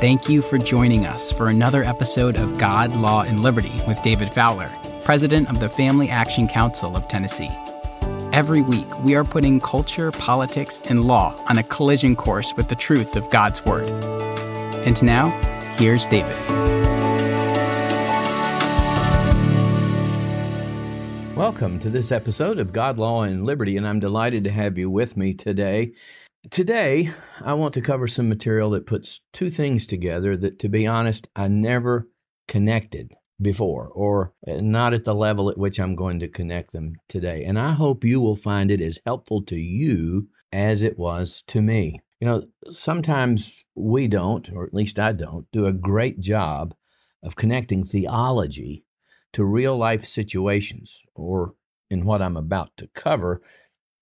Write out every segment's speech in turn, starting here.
Thank you for joining us for another episode of God, Law, and Liberty with David Fowler, President of the Family Action Council of Tennessee. Every week, we are putting culture, politics, and law on a collision course with the truth of God's Word. And now, here's David. Welcome to this episode of God, Law, and Liberty, and I'm delighted to have you with me today. Today, I want to cover some material that puts two things together that, to be honest, I never connected before, or eh, not at the level at which I'm going to connect them today. And I hope you will find it as helpful to you as it was to me. You know, sometimes we don't, or at least I don't, do a great job of connecting theology to real life situations, or in what I'm about to cover,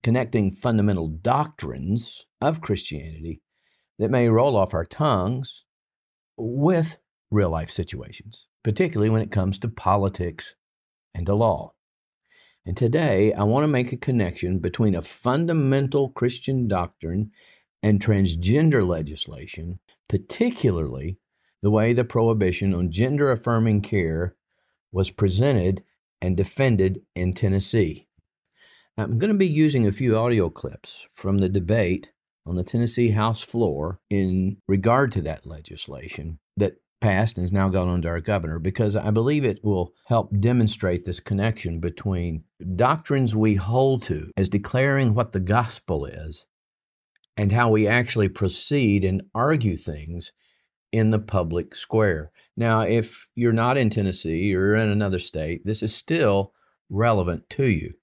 connecting fundamental doctrines of Christianity that may roll off our tongues with real life situations, particularly when it comes to politics and the law. And today, I want to make a connection between a fundamental Christian doctrine and transgender legislation, particularly the way the prohibition on gender affirming care was presented and defended in Tennessee. I'm going to be using a few audio clips from the debate on the Tennessee House floor in regard to that legislation that passed and has now gone under our governor because I believe it will help demonstrate this connection between doctrines we hold to as declaring what the gospel is and how we actually proceed and argue things in the public square. Now, if you're not in Tennessee or in another state, this is still relevant to you.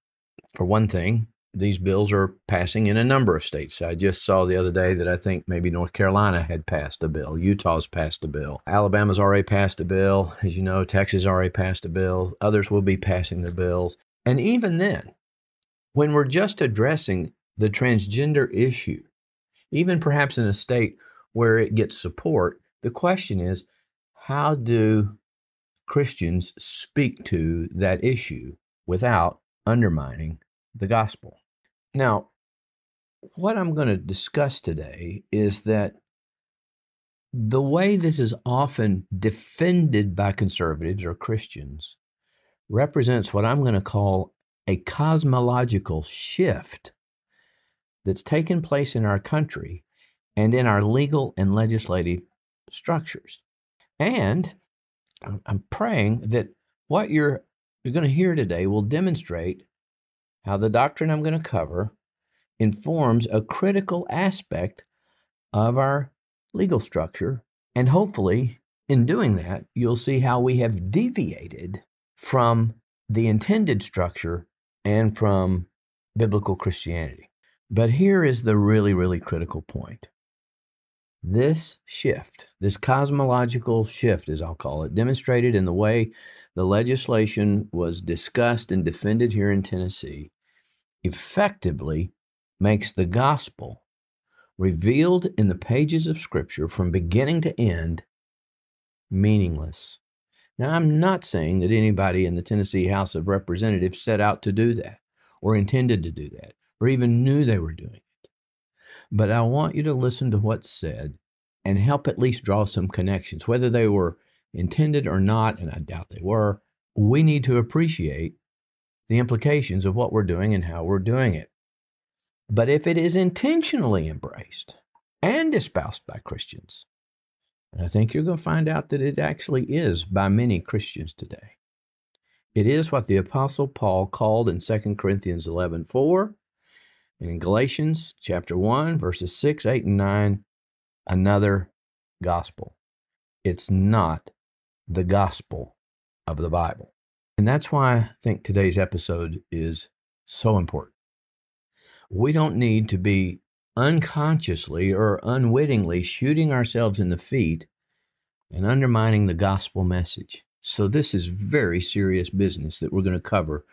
For one thing, these bills are passing in a number of states. I just saw the other day that I think maybe North Carolina had passed a bill. Utah's passed a bill. Alabama's already passed a bill. As you know, Texas already passed a bill. Others will be passing the bills. And even then, when we're just addressing the transgender issue, even perhaps in a state where it gets support, the question is how do Christians speak to that issue without undermining the gospel? Now, what I'm going to discuss today is that the way this is often defended by conservatives or Christians represents what I'm going to call a cosmological shift that's taken place in our country and in our legal and legislative structures. And I'm praying that what you're, you're going to hear today will demonstrate how the doctrine I'm going to cover informs a critical aspect of our legal structure. And hopefully, in doing that, you'll see how we have deviated from the intended structure and from biblical Christianity. But here is the really, really critical point. This shift, this cosmological shift, as I'll call it, demonstrated in the way the legislation was discussed and defended here in Tennessee, effectively makes the gospel revealed in the pages of Scripture from beginning to end meaningless. Now, I'm not saying that anybody in the Tennessee House of Representatives set out to do that, or intended to do that, or even knew they were doing it. But I want you to listen to what's said and help at least draw some connections, whether they were intended or not, and I doubt they were. We need to appreciate the implications of what we're doing and how we're doing it. But if it is intentionally embraced and espoused by Christians, and I think you're going to find out that it actually is by many Christians today. It is what the apostle Paul called in 2 Corinthians 11:4 and in Galatians chapter 1 verses 6, 8 and 9 another gospel. It's not the gospel of the Bible. And that's why I think today's episode is so important. We don't need to be unconsciously or unwittingly shooting ourselves in the feet and undermining the gospel message. So, this is very serious business that we're going to cover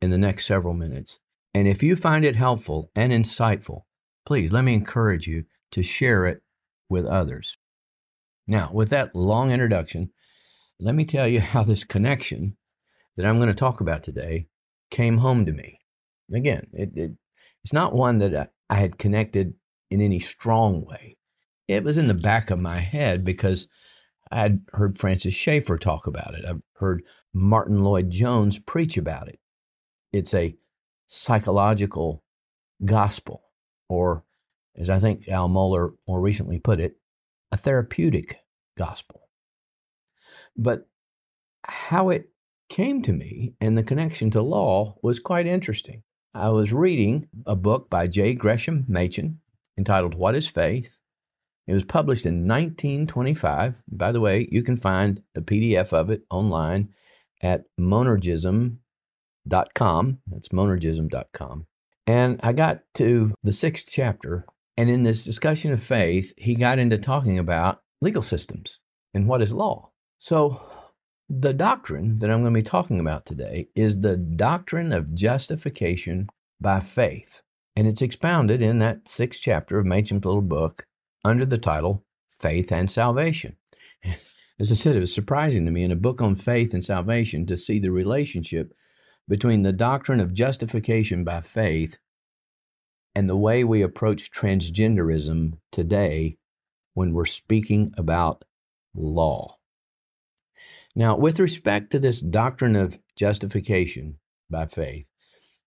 in the next several minutes. And if you find it helpful and insightful, please let me encourage you to share it with others. Now, with that long introduction, let me tell you how this connection that I'm going to talk about today came home to me. Again, it, it it's not one that I, I had connected in any strong way. it was in the back of my head because I had heard Francis Schaeffer talk about it. I've heard Martyn Lloyd-Jones preach about it. It's a psychological gospel, or as I think Al Mohler more recently put it, a therapeutic gospel. But how it came to me and the connection to law was quite interesting. I was reading a book by J. Gresham Machen entitled What is Faith? It was published in 1925. By the way, you can find a PDF of it online at monergism.com. That's monergism.com. And I got to the sixth chapter, and in this discussion of faith, he got into talking about legal systems and what is law. So, the doctrine that I'm going to be talking about today is the doctrine of justification by faith. And it's expounded in that sixth chapter of Machen's little book under the title Faith and Salvation. As I said, it was surprising to me in a book on faith and salvation to see the relationship between the doctrine of justification by faith and the way we approach transgenderism today when we're speaking about law. Now, with respect to this doctrine of justification by faith,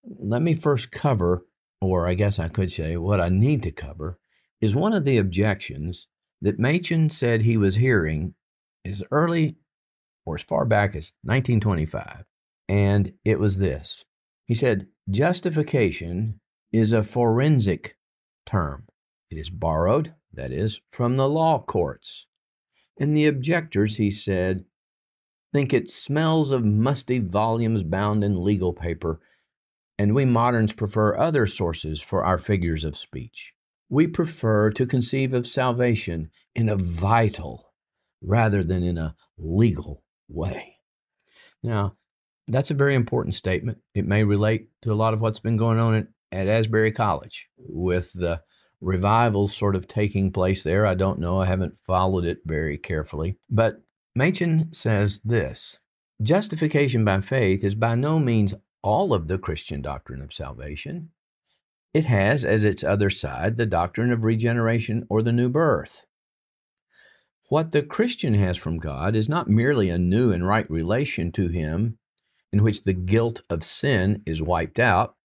let me first cover, or I guess I could say what I need to cover, is one of the objections that Machen said he was hearing as early or as far back as 1925. And it was this He said, Justification is a forensic term. It is borrowed, that is, from the law courts. And the objectors, he said, think it smells of musty volumes bound in legal paper, and we moderns prefer other sources for our figures of speech. We prefer to conceive of salvation in a vital rather than in a legal way. Now, that's a very important statement. It may relate to a lot of what's been going on at, at Asbury College with the revivals sort of taking place there. I don't know. I haven't followed it very carefully. But Machen says this Justification by faith is by no means all of the Christian doctrine of salvation. It has as its other side the doctrine of regeneration or the new birth. What the Christian has from God is not merely a new and right relation to Him in which the guilt of sin is wiped out.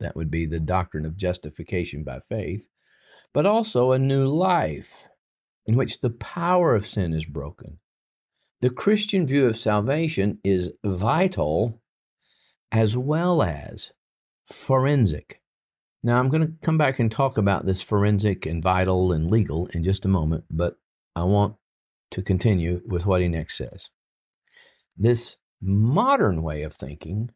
That would be the doctrine of justification by faith, but also a new life in which the power of sin is broken the Christian view of salvation is vital as well as forensic. Now, I'm going to come back and talk about this forensic and vital and legal in just a moment, but I want to continue with what he next says. This modern way of thinking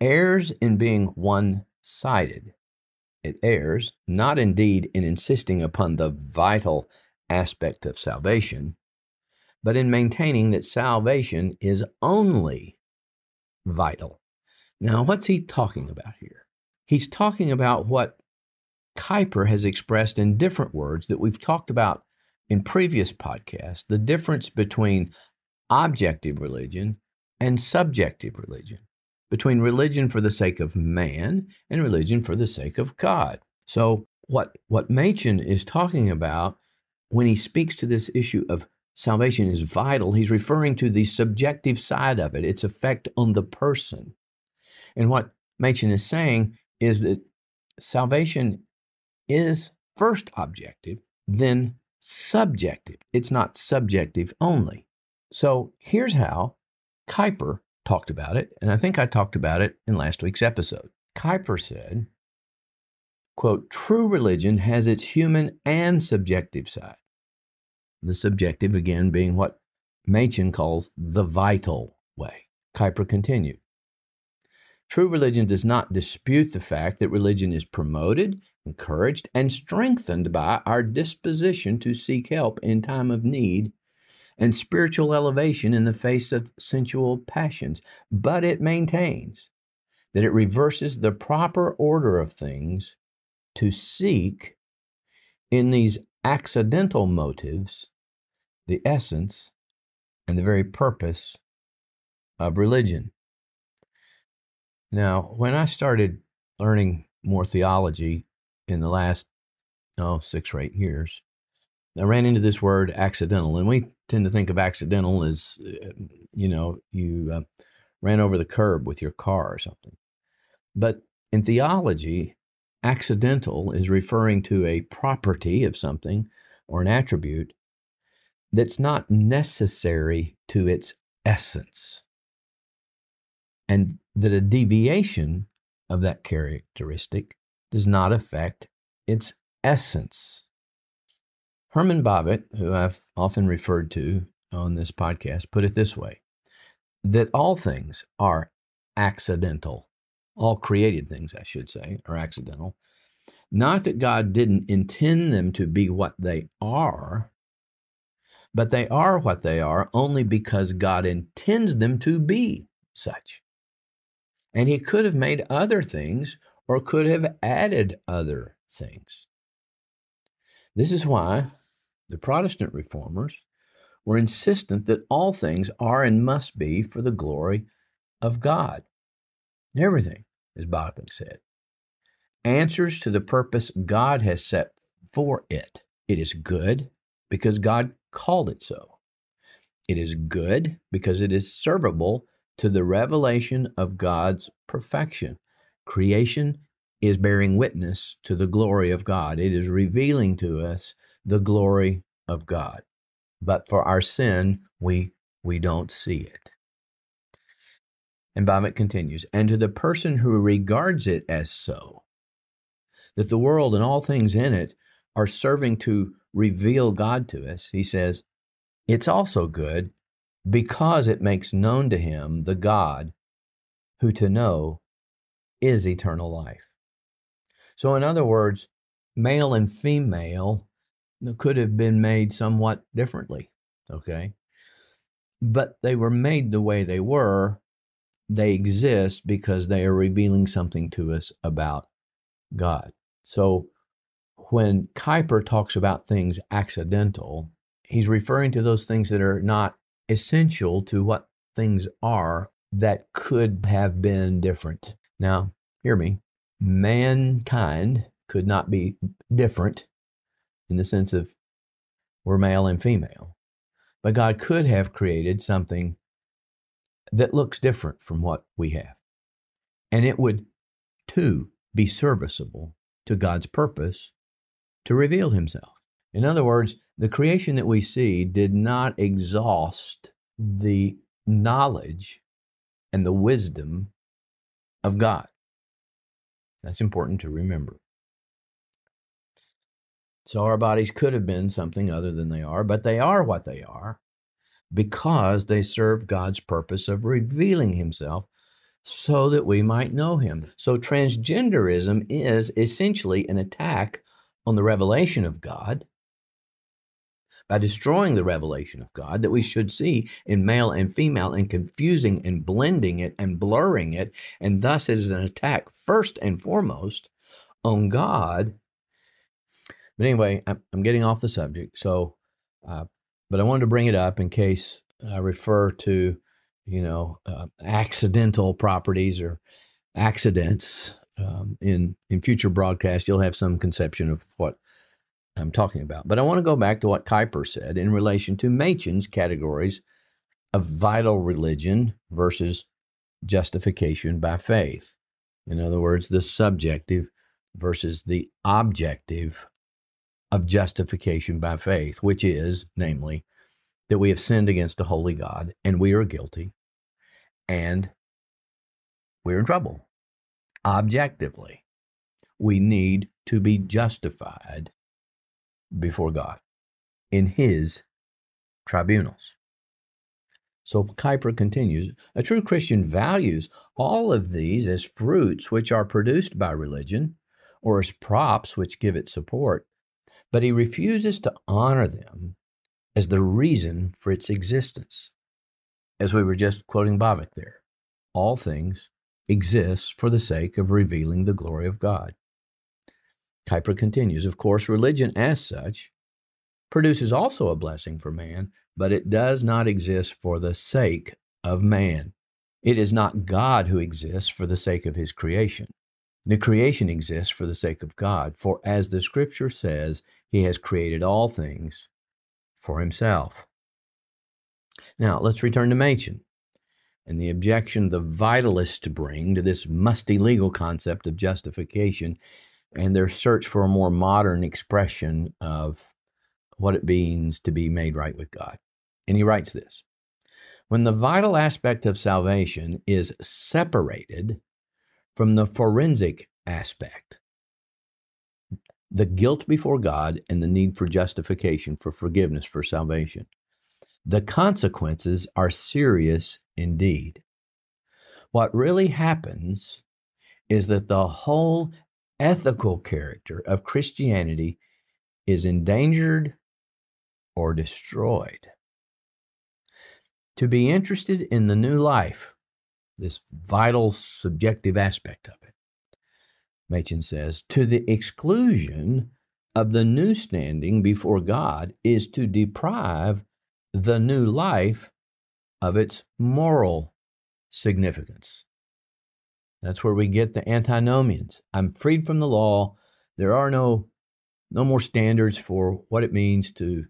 errs in being one sided. It errs not indeed in insisting upon the vital aspect of salvation, but in maintaining that salvation is only vital. Now, what's he talking about here? He's talking about what Kuyper has expressed in different words that we've talked about in previous podcasts the difference between objective religion and subjective religion, between religion for the sake of man and religion for the sake of God. So, what, what Machen is talking about when he speaks to this issue of salvation is vital, he's referring to the subjective side of it, its effect on the person. And what Machen is saying is that salvation is first objective, then subjective. It's not subjective only. So here's how Kuyper talked about it, and I think I talked about it in last week's episode. Kuyper said, quote, true religion has its human and subjective side the subjective again being what Machen calls the vital way. Kuyper continued. True religion does not dispute the fact that religion is promoted, encouraged, and strengthened by our disposition to seek help in time of need and spiritual elevation in the face of sensual passions, but it maintains that it reverses the proper order of things to seek in these accidental motives the essence and the very purpose of religion. Now, when I started learning more theology in the last oh six or eight years, I ran into this word accidental, and we tend to think of accidental as, uh, you know, you uh, ran over the curb with your car or something. But in theology, accidental is referring to a property of something or an attribute that's not necessary to its essence. And that a deviation of that characteristic does not affect its essence. Herman Bavinck, who I've often referred to on this podcast, put it this way that all things are accidental. All created things, I should say, are accidental. Not that God didn't intend them to be what they are, but they are what they are only because God intends them to be such. And He could have made other things or could have added other things. This is why the Protestant reformers were insistent that all things are and must be for the glory of God. Everything, as Bavinck said, answers to the purpose God has set for it. It is good because God called it so. It is good because it is servable to the revelation of God's perfection. Creation is bearing witness to the glory of God, it is revealing to us the glory of God. But for our sin, we, we don't see it. And Bavinck continues, and to the person who regards it as so, that the world and all things in it are serving to reveal God to us, he says, it's also good because it makes known to him the God who to know is eternal life. So, in other words, male and female could have been made somewhat differently, okay? But they were made the way they were. They exist because they are revealing something to us about God. So, when Kuyper talks about things accidental, he's referring to those things that are not essential to what things are that could have been different. Now, hear me. Mankind could not be different in the sense of we're male and female. But God could have created something that looks different from what we have. And it would, too, be serviceable to God's purpose to reveal Himself. In other words, the creation that we see did not exhaust the knowledge and the wisdom of God. That's important to remember. So our bodies could have been something other than they are, but they are what they are because they serve God's purpose of revealing Himself so that we might know Him. So transgenderism is essentially an attack on the revelation of God by destroying the revelation of God that we should see in male and female and confusing and blending it and blurring it. And thus is an attack, first and foremost, on God. But anyway, I'm getting off the subject. So, uh, but I wanted to bring it up in case I refer to, you know, uh, accidental properties or accidents um, in in future broadcasts. You'll have some conception of what I'm talking about. But I want to go back to what Kuyper said in relation to Machen's categories of vital religion versus justification by faith. In other words, the subjective versus the objective of justification by faith, which is, namely, that we have sinned against a holy God and we are guilty and we're in trouble. Objectively, we need to be justified before God in his tribunals. So Kuyper continues A true Christian values all of these as fruits which are produced by religion or as props which give it support, but he refuses to honor them as the reason for its existence. As we were just quoting Bavinck there, all things exist for the sake of revealing the glory of God. Kuyper continues, of course, religion as such produces also a blessing for man, but it does not exist for the sake of man. It is not God who exists for the sake of his creation. The creation exists for the sake of God, for as the scripture says, he has created all things for himself. Now, let's return to Machen and the objection the vitalists bring to this musty legal concept of justification and their search for a more modern expression of what it means to be made right with God. And he writes this When the vital aspect of salvation is separated from the forensic aspect. The guilt before God and the need for justification, for forgiveness, for salvation. The consequences are serious indeed. What really happens is that the whole ethical character of Christianity is endangered or destroyed. To be interested in the new life this vital subjective aspect of it. Machen says, to the exclusion of the new standing before God is to deprive the new life of its moral significance. That's where we get the antinomians. I'm freed from the law. There are no no more standards for what it means to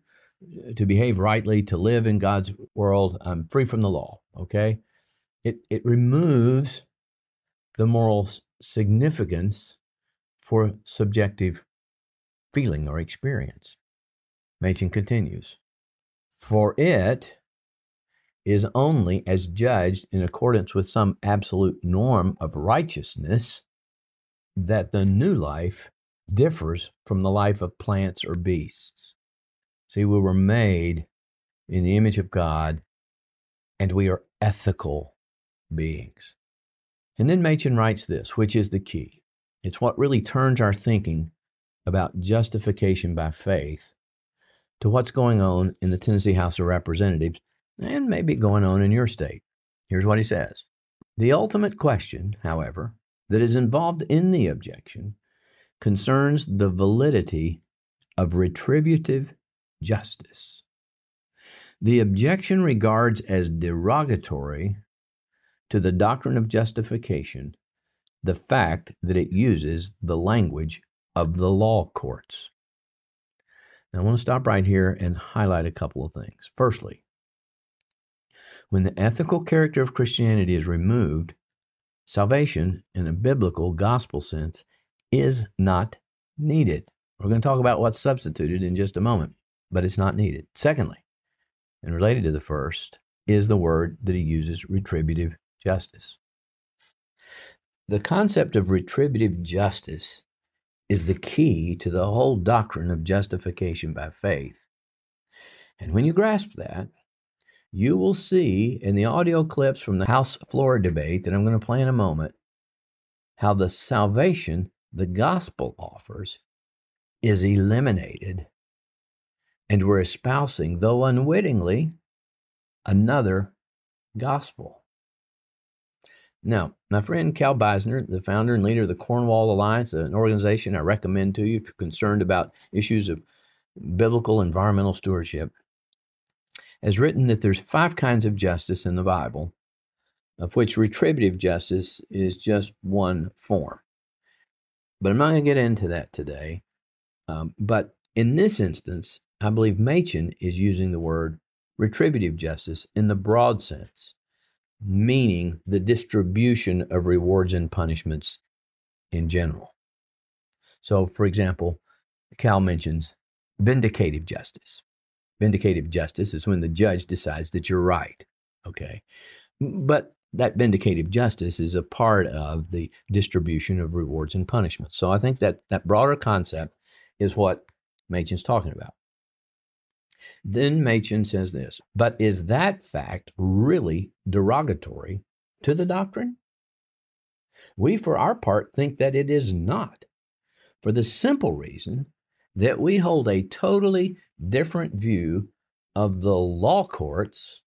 to behave rightly, to live in God's world. I'm free from the law, okay? it, it removes the moral significance for subjective feeling or experience. Machen continues, for it is only as judged in accordance with some absolute norm of righteousness that the new life differs from the life of plants or beasts. See, we were made in the image of God and we are ethical beings. And then Machen writes this, which is the key. It's what really turns our thinking about justification by faith to what's going on in the Tennessee House of Representatives and maybe going on in your state. Here's what he says The ultimate question, however, that is involved in the objection concerns the validity of retributive justice. The objection regards as derogatory to the doctrine of justification the fact that it uses the language of the law courts. Now, I want to stop right here and highlight a couple of things. Firstly, when the ethical character of Christianity is removed, salvation in a biblical gospel sense is not needed. We're going to talk about what's substituted in just a moment, but it's not needed. Secondly, and related to the first, is the word that he uses retributive justice. The concept of retributive justice is the key to the whole doctrine of justification by faith. And when you grasp that, you will see in the audio clips from the House floor debate that I'm going to play in a moment how the salvation the gospel offers is eliminated, and we're espousing, though unwittingly, another gospel. Now, my friend Cal Beisner, the founder and leader of the Cornwall Alliance, an organization I recommend to you if you're concerned about issues of biblical environmental stewardship, has written that there's five kinds of justice in the Bible, of which retributive justice is just one form. But I'm not going to get into that today. Um, but in this instance, I believe Machen is using the word retributive justice in the broad sense meaning the distribution of rewards and punishments in general. So, for example, Cal mentions vindicative justice. Vindicative justice is when the judge decides that you're right. Okay. But that vindicative justice is a part of the distribution of rewards and punishments. So I think that that broader concept is what Machen's talking about. Then Machen says this, but is that fact really derogatory to the doctrine? We, for our part, think that it is not, for the simple reason that we hold a totally different view of the law courts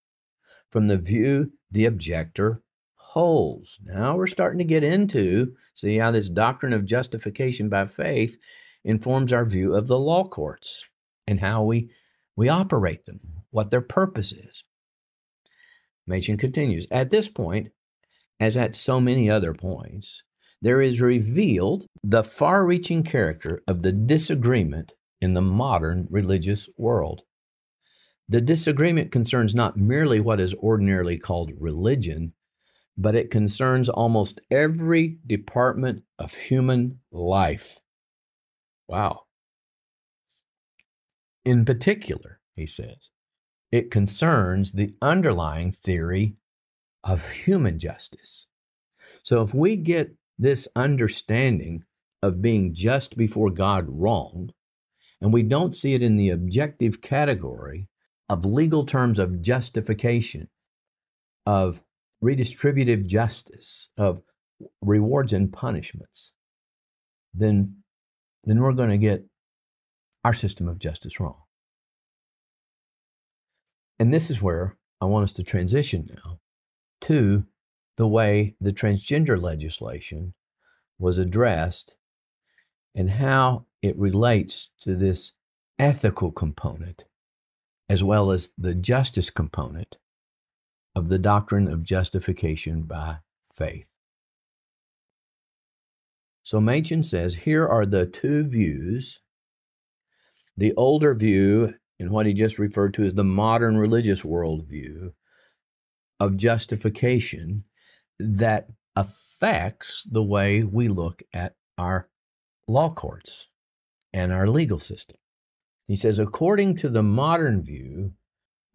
from the view the objector holds. Now we're starting to get into see how this doctrine of justification by faith informs our view of the law courts and how we we operate them, what their purpose is. Machen continues At this point, as at so many other points, there is revealed the far reaching character of the disagreement in the modern religious world. The disagreement concerns not merely what is ordinarily called religion, but it concerns almost every department of human life. Wow. In particular, he says, it concerns the underlying theory of human justice. So if we get this understanding of being just before God wrong, and we don't see it in the objective category of legal terms of justification, of redistributive justice, of rewards and punishments, then, then we're going to get our system of justice wrong. And this is where I want us to transition now to the way the transgender legislation was addressed and how it relates to this ethical component as well as the justice component of the doctrine of justification by faith. So Machen says here are the two views. The older view, and what he just referred to as the modern religious worldview of justification, that affects the way we look at our law courts and our legal system. He says, according to the modern view,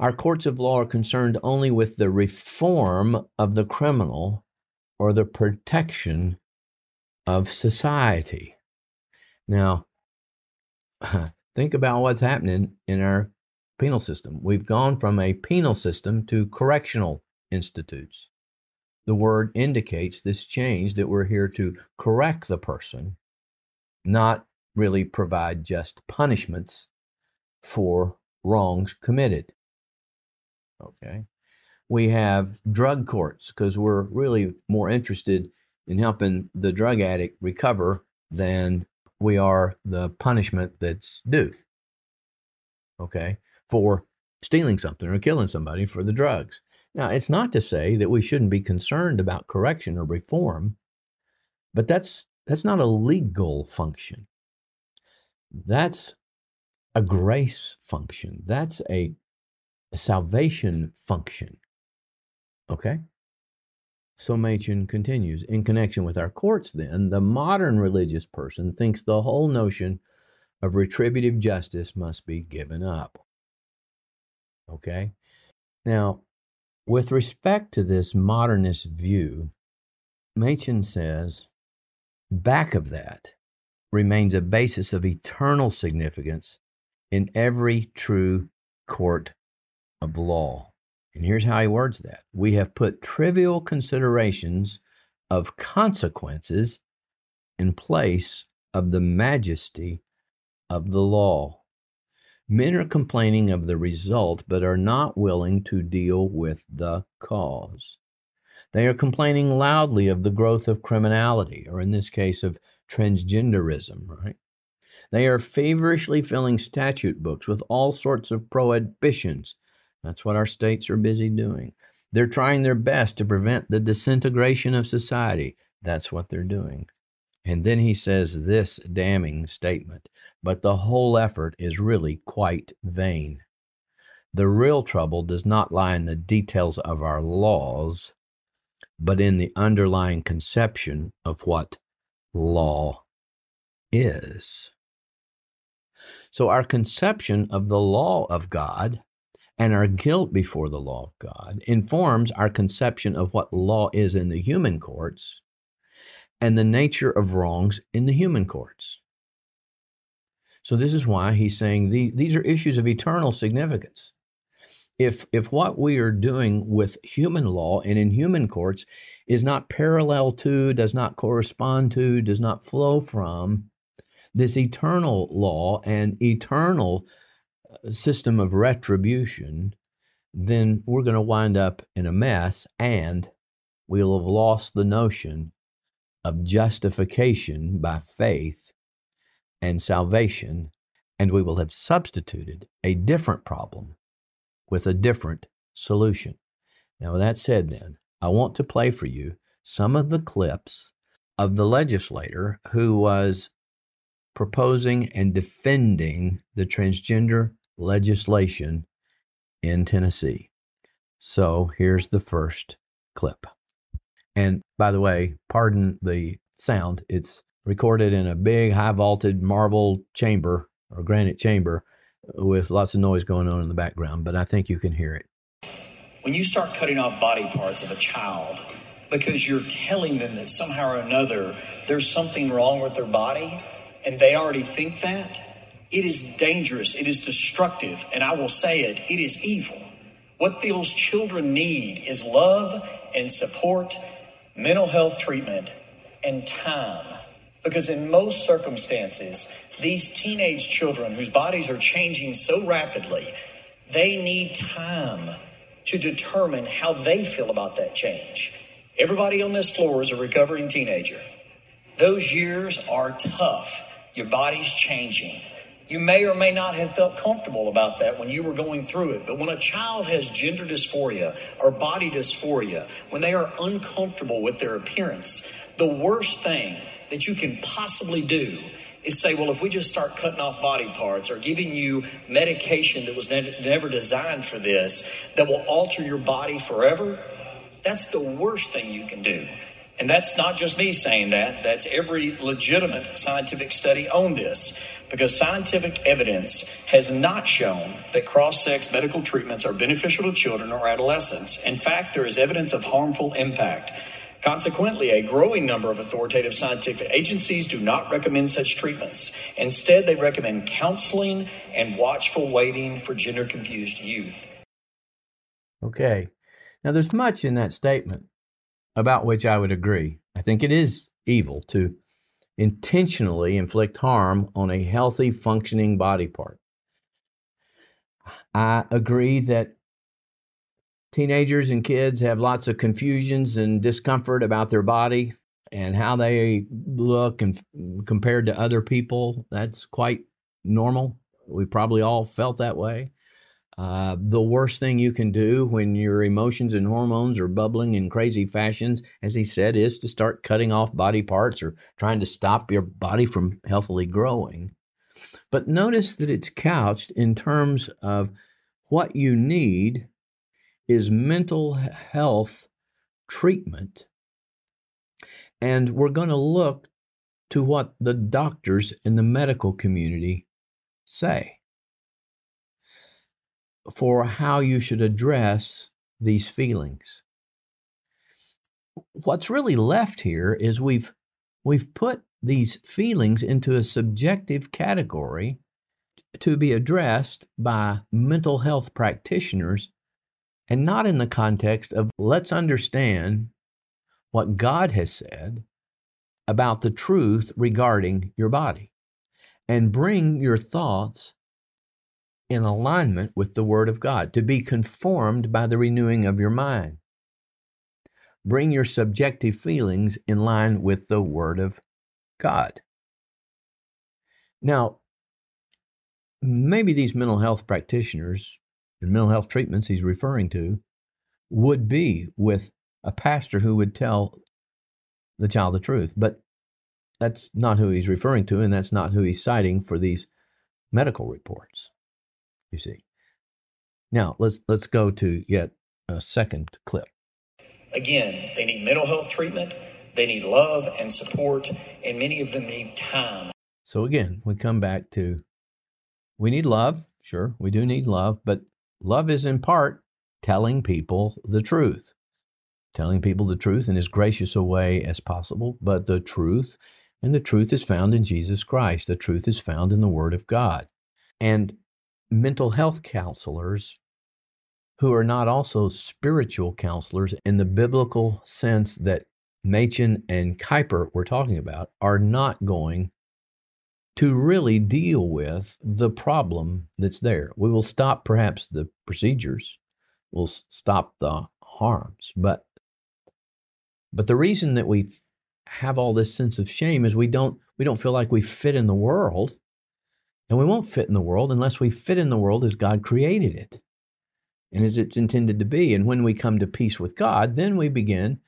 our courts of law are concerned only with the reform of the criminal or the protection of society. Now, think about what's happening in our penal system. We've gone from a penal system to correctional institutes. The word indicates this change that we're here to correct the person, not really provide just punishments for wrongs committed. Okay. We have drug courts because we're really more interested in helping the drug addict recover than we are the punishment that's due. Okay. For stealing something or killing somebody for the drugs. Now, it's not to say that we shouldn't be concerned about correction or reform, but that's that's not a legal function. That's a grace function. That's a, a salvation function. Okay? So Machen continues In connection with our courts, then, the modern religious person thinks the whole notion of retributive justice must be given up. Okay? Now, with respect to this modernist view, Machen says back of that remains a basis of eternal significance in every true court of law. And here's how he words that we have put trivial considerations of consequences in place of the majesty of the law. Men are complaining of the result, but are not willing to deal with the cause. They are complaining loudly of the growth of criminality, or in this case, of transgenderism, right? They are feverishly filling statute books with all sorts of prohibitions. That's what our states are busy doing. They're trying their best to prevent the disintegration of society. That's what they're doing. And then he says this damning statement But the whole effort is really quite vain. The real trouble does not lie in the details of our laws, but in the underlying conception of what law is. So, our conception of the law of God and our guilt before the law of God informs our conception of what law is in the human courts and the nature of wrongs in the human courts. So, this is why he's saying the, these are issues of eternal significance. If, if what we are doing with human law and in human courts is not parallel to, does not correspond to, does not flow from this eternal law and eternal system of retribution, then we're going to wind up in a mess and we'll have lost the notion of justification by faith and salvation, and we will have substituted a different problem with a different solution. Now, with that said, then, I want to play for you some of the clips of the legislator who was proposing and defending the transgender legislation in Tennessee. So here's the first clip. And by the way, pardon the sound, it's recorded in a big high vaulted marble chamber or granite chamber with lots of noise going on in the background, but I think you can hear it. When you start cutting off body parts of a child because you're telling them that somehow or another there's something wrong with their body, and they already think that, it is dangerous, it is destructive, and I will say it, it is evil. What those children need is love and support, mental health treatment, and time. Because in most circumstances, these teenage children whose bodies are changing so rapidly, they need time to determine how they feel about that change. Everybody on this floor is a recovering teenager. Those years are tough. Your body's changing. You may or may not have felt comfortable about that when you were going through it, but when a child has gender dysphoria or body dysphoria, when they are uncomfortable with their appearance, the worst thing that you can possibly do is say, well, if we just start cutting off body parts or giving you medication that was ne- never designed for this that will alter your body forever, that's the worst thing you can do. And that's not just me saying that, that's every legitimate scientific study on this. Because scientific evidence has not shown that cross sex medical treatments are beneficial to children or adolescents. In fact, there is evidence of harmful impact. Consequently, a growing number of authoritative scientific agencies do not recommend such treatments. Instead, they recommend counseling and watchful waiting for gender confused youth. Okay. Now, there's much in that statement about which I would agree. I think it is evil to intentionally inflict harm on a healthy, functioning body part. I agree that teenagers and kids have lots of confusions and discomfort about their body and how they look and compared to other people. That's quite normal. We probably all felt that way. Uh, the worst thing you can do when your emotions and hormones are bubbling in crazy fashions, as he said, is to start cutting off body parts or trying to stop your body from healthily growing. But notice that it's couched in terms of what you need is mental health treatment. And we're going to look to what the doctors in the medical community say for how you should address these feelings. What's really left here is we've we've put these feelings into a subjective category to be addressed by mental health practitioners and not in the context of let's understand what God has said about the truth regarding your body and bring your thoughts in alignment with the Word of God, to be conformed by the renewing of your mind. Bring your subjective feelings in line with the Word of God. Now, maybe these mental health practitioners and mental health treatments he's referring to would be with a pastor who would tell the child the truth, but that's not who he's referring to, and that's not who he's citing for these medical reports you see. Now let's let's go to yet a second clip. Again, they need mental health treatment, they need love and support, and many of them need time. So again, we come back to we need love, sure, we do need love, but love is in part telling people the truth. Telling people the truth in as gracious a way as possible, but the truth, and the truth is found in Jesus Christ. The truth is found in the Word of God. And mental health counselors who are not also spiritual counselors in the biblical sense that Machen and Kuyper were talking about are not going to really deal with the problem that's there. We will stop perhaps the procedures, we'll stop the harms, but but the reason that we have all this sense of shame is we don't we don't feel like we fit in the world and we won't fit in the world unless we fit in the world as God created it and as it's intended to be. And when we come to peace with God, then we begin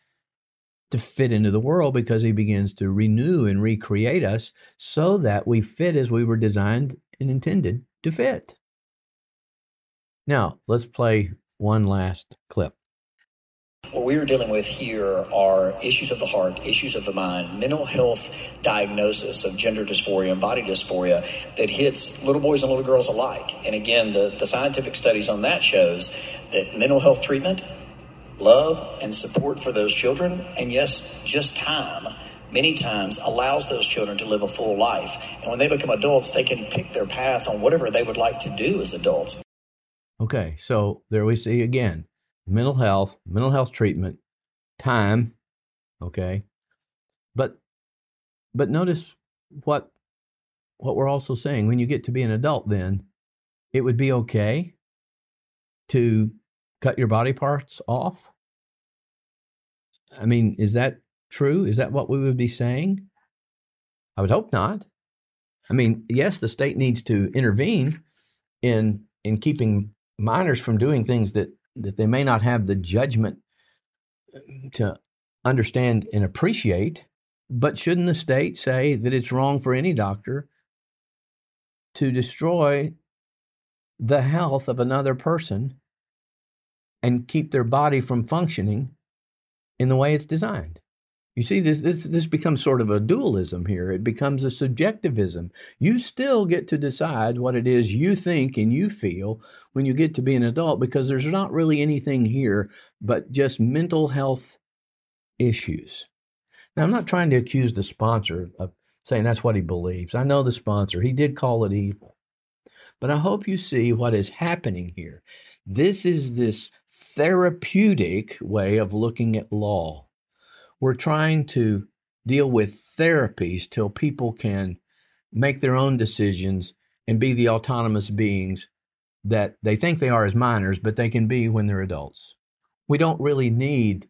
to fit into the world because he begins to renew and recreate us so that we fit as we were designed and intended to fit. Now, let's play one last clip. What we are dealing with here are issues of the heart, issues of the mind, mental health diagnosis of gender dysphoria and body dysphoria that hits little boys and little girls alike. And again, the, the scientific studies on that shows that mental health treatment, love, and support for those children, and yes, just time, many times allows those children to live a full life. And when they become adults, they can pick their path on whatever they would like to do as adults. Okay, so there we see again mental health, mental health treatment, time, okay? But but notice what what we're also saying when you get to be an adult then it would be okay to cut your body parts off? I mean, is that true? Is that what we would be saying? I would hope not. I mean, yes, the state needs to intervene in in keeping minors from doing things that that they may not have the judgment to understand and appreciate. But shouldn't the state say that it's wrong for any doctor to destroy the health of another person and keep their body from functioning in the way it's designed? You see, this, this, this, becomes sort of a dualism here. It becomes a subjectivism. You still get to decide what it is you think and you feel when you get to be an adult because there's not really anything here but just mental health issues. Now, I'm not trying to accuse the sponsor of saying that's what he believes. I know the sponsor, he did call it evil. But I hope you see what is happening here. This is this therapeutic way of looking at law we're trying to deal with therapies till people can make their own decisions and be the autonomous beings that they think they are as minors, but they can be when they're adults. We don't really need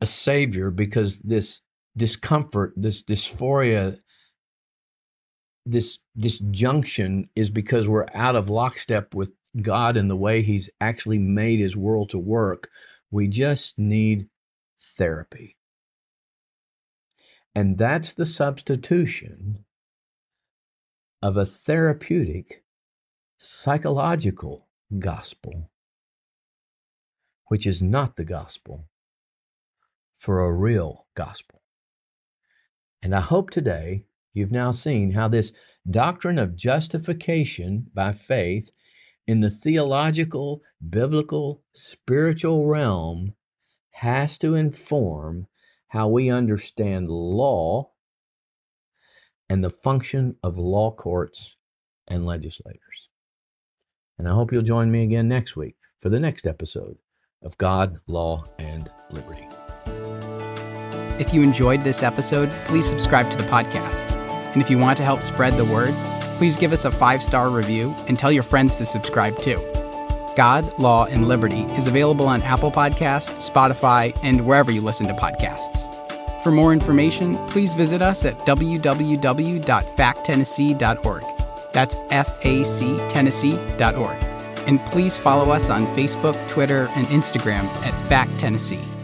a savior because this discomfort, this dysphoria, this disjunction is because we're out of lockstep with God and the way He's actually made His world to work. We just need therapy. And that's the substitution of a therapeutic psychological gospel, which is not the gospel for a real gospel. And I hope today you've now seen how this doctrine of justification by faith in the theological, biblical, spiritual realm has to inform how we understand law and the function of law courts and legislators. And I hope you'll join me again next week for the next episode of God, Law, and Liberty. If you enjoyed this episode, please subscribe to the podcast. And if you want to help spread the word, please give us a five star review and tell your friends to subscribe too. God, Law, and Liberty is available on Apple Podcasts, Spotify, and wherever you listen to podcasts. For more information, please visit us at www.facttennessee.org. That's factennessee.org. And please follow us on Facebook, Twitter, and Instagram at Fact Tennessee.